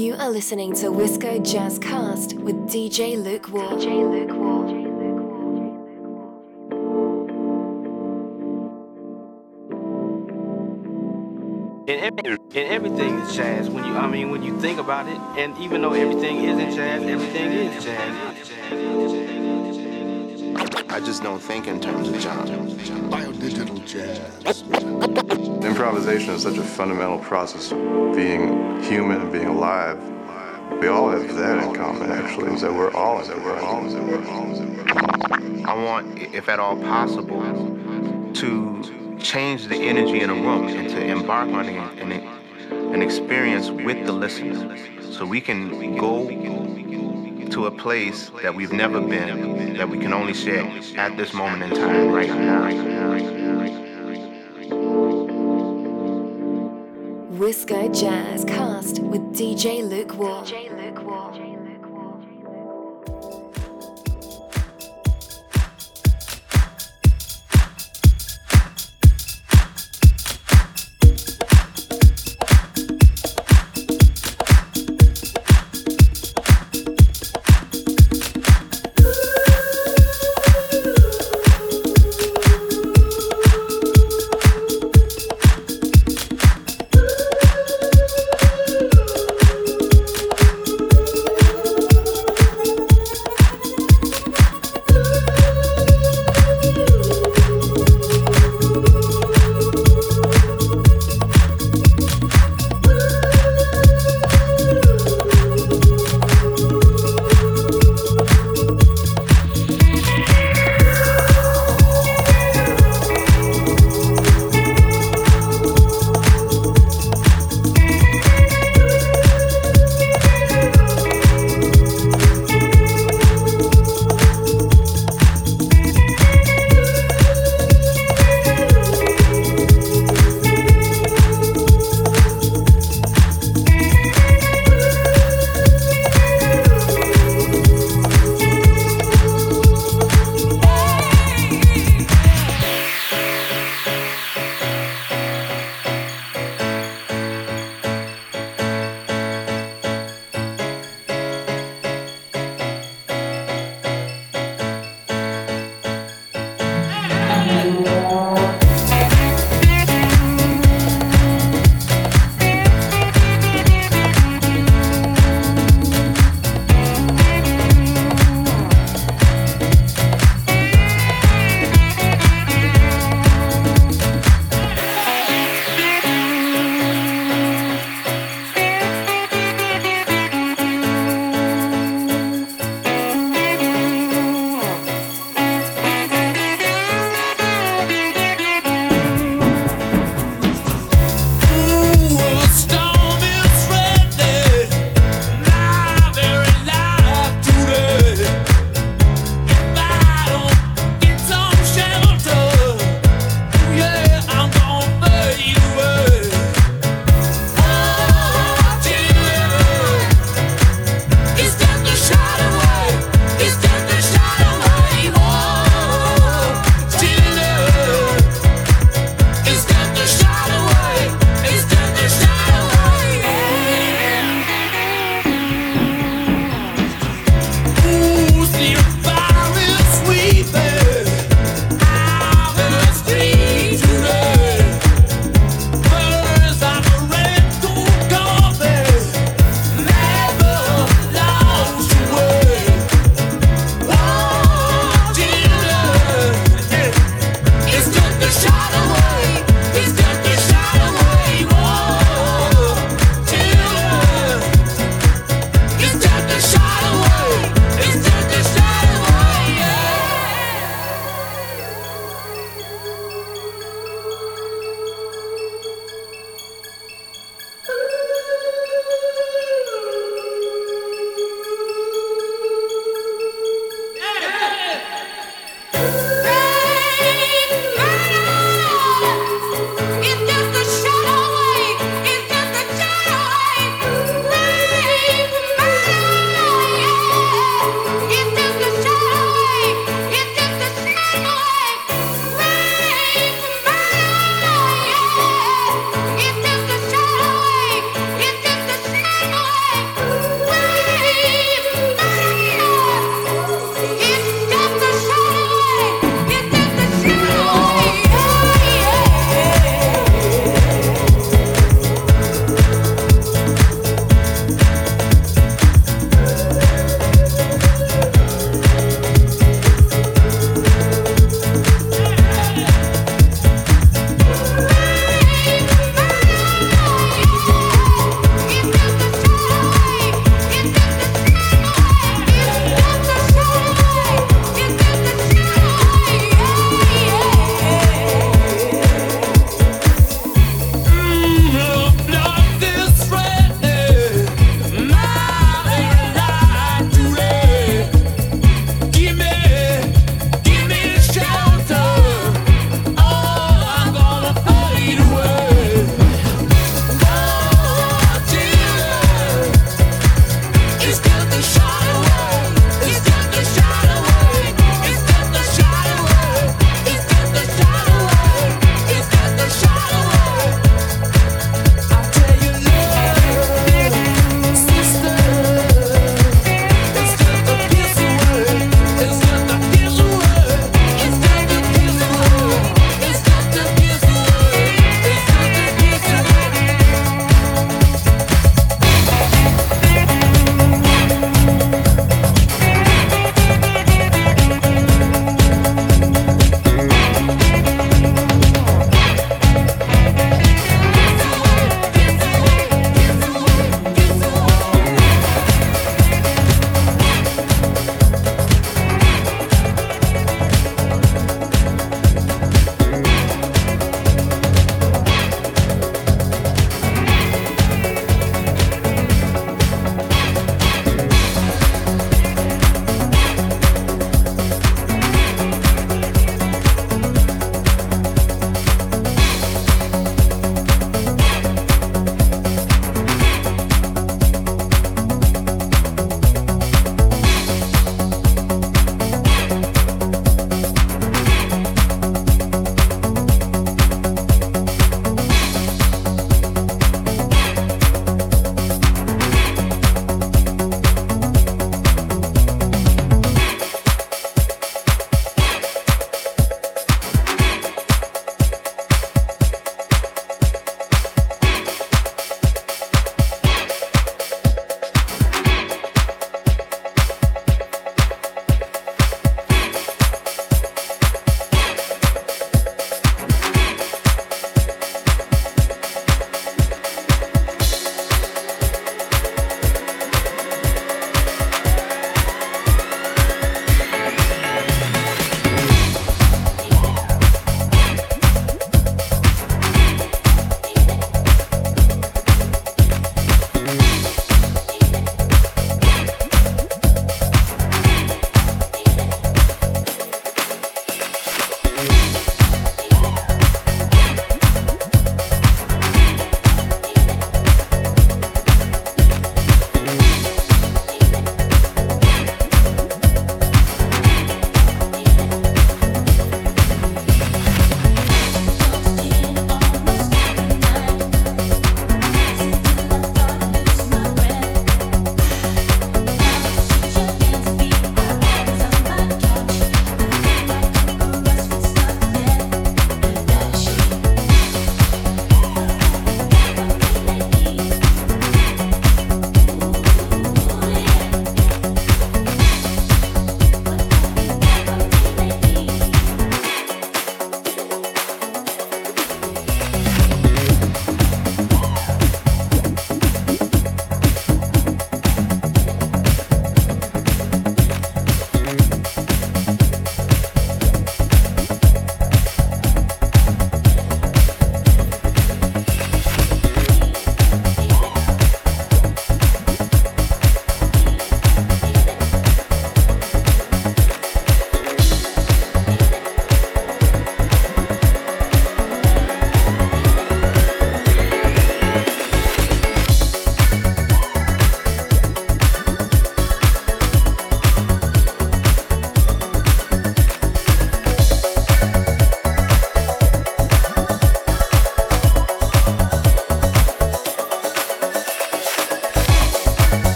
You are listening to Wisco Jazz Cast with DJ Lukewarm. DJ Lukewarm. And, and everything is jazz when you I mean when you think about it and even though everything isn't jazz everything is jazz. I just don't think in terms of genre. Biodigital jazz. Improvisation is such a fundamental process of being human and being alive. We all have that in common, actually, is that we're all, is that we're all, is that we're all, is that we're all. I want, if at all possible, to change the energy in a room and to embark on an, an experience with the listener so we can go to a place that we've never been, that we can only share at this moment in time, right now. Wisco Jazz Cast with. DJ Lukewarm.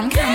come, come.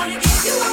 wanna get you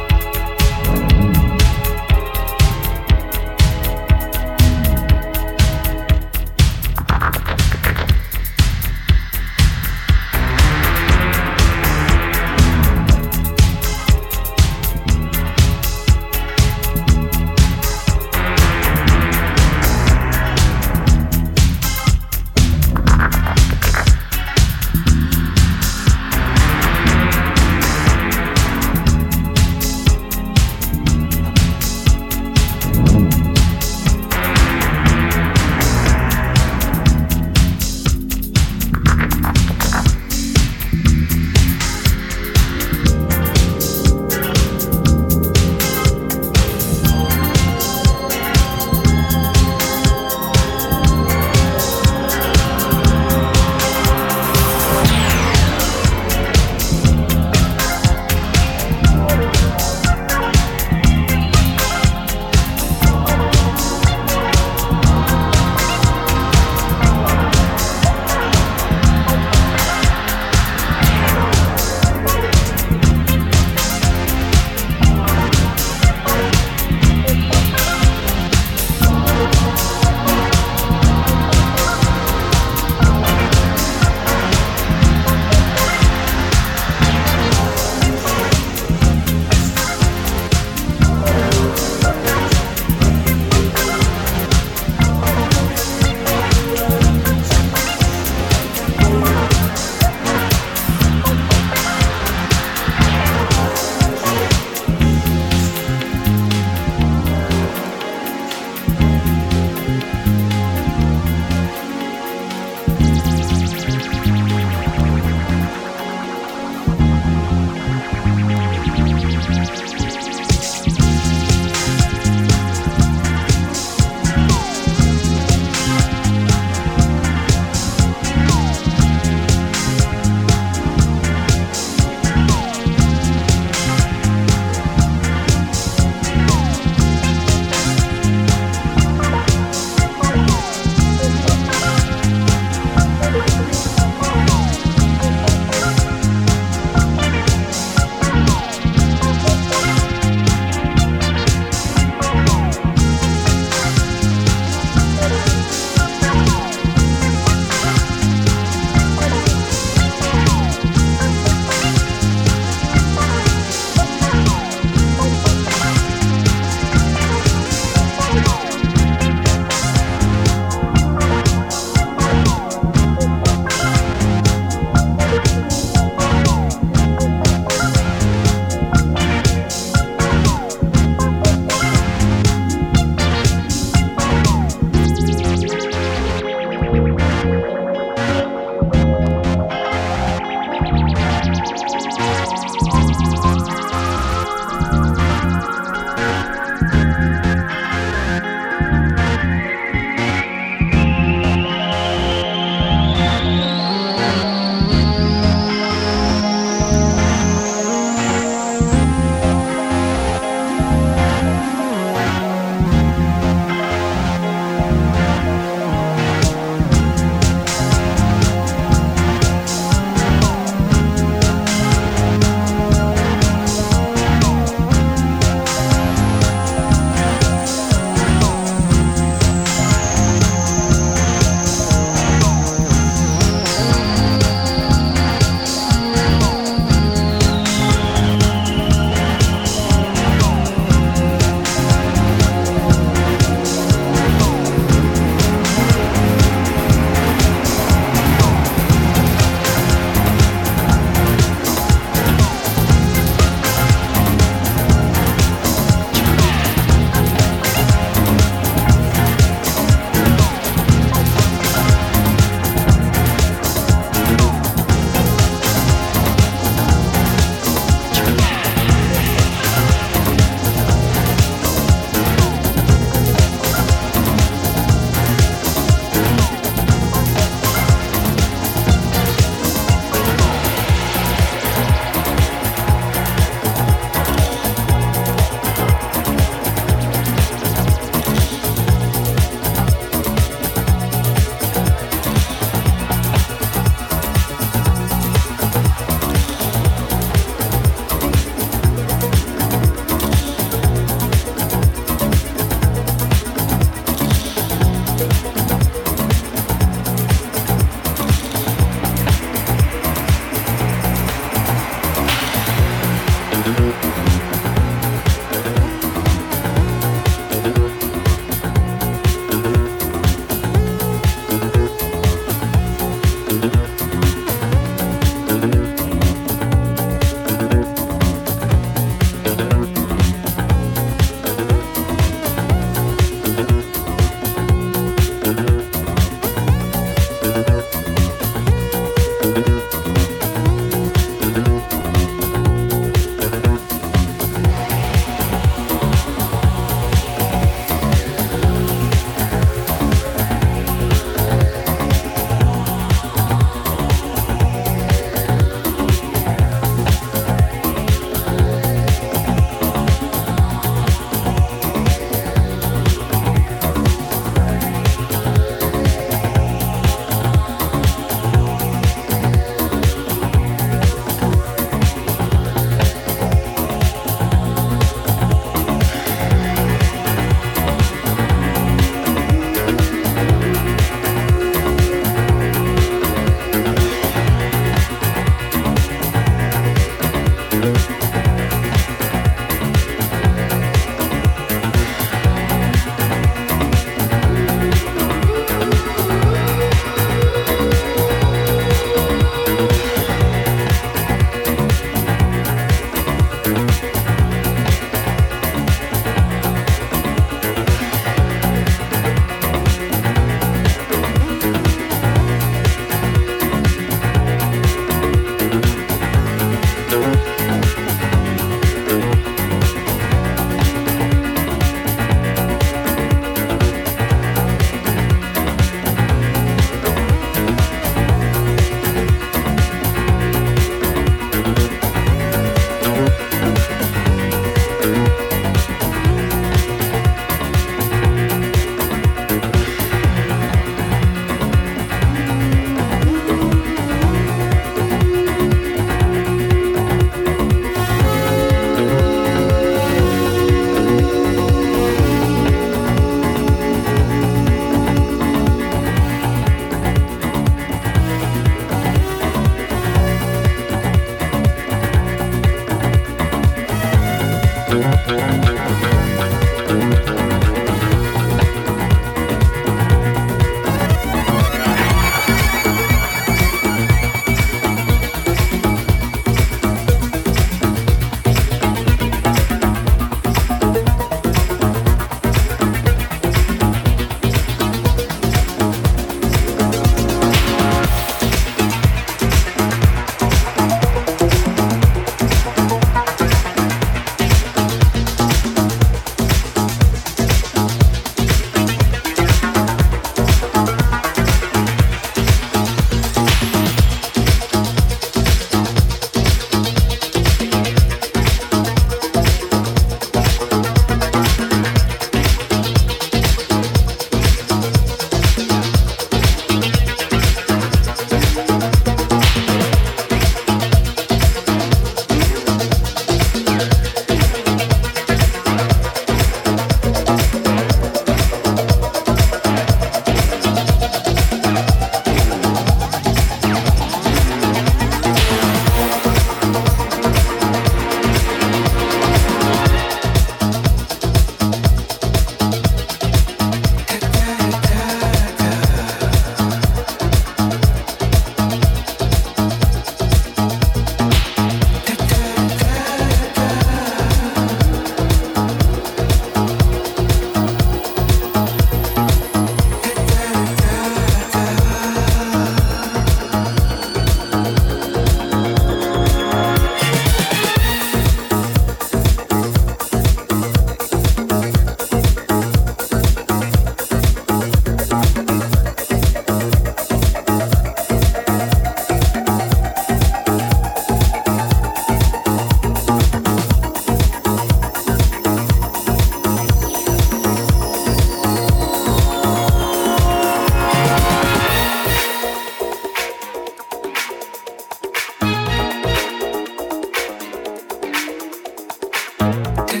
da,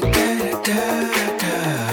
da, da.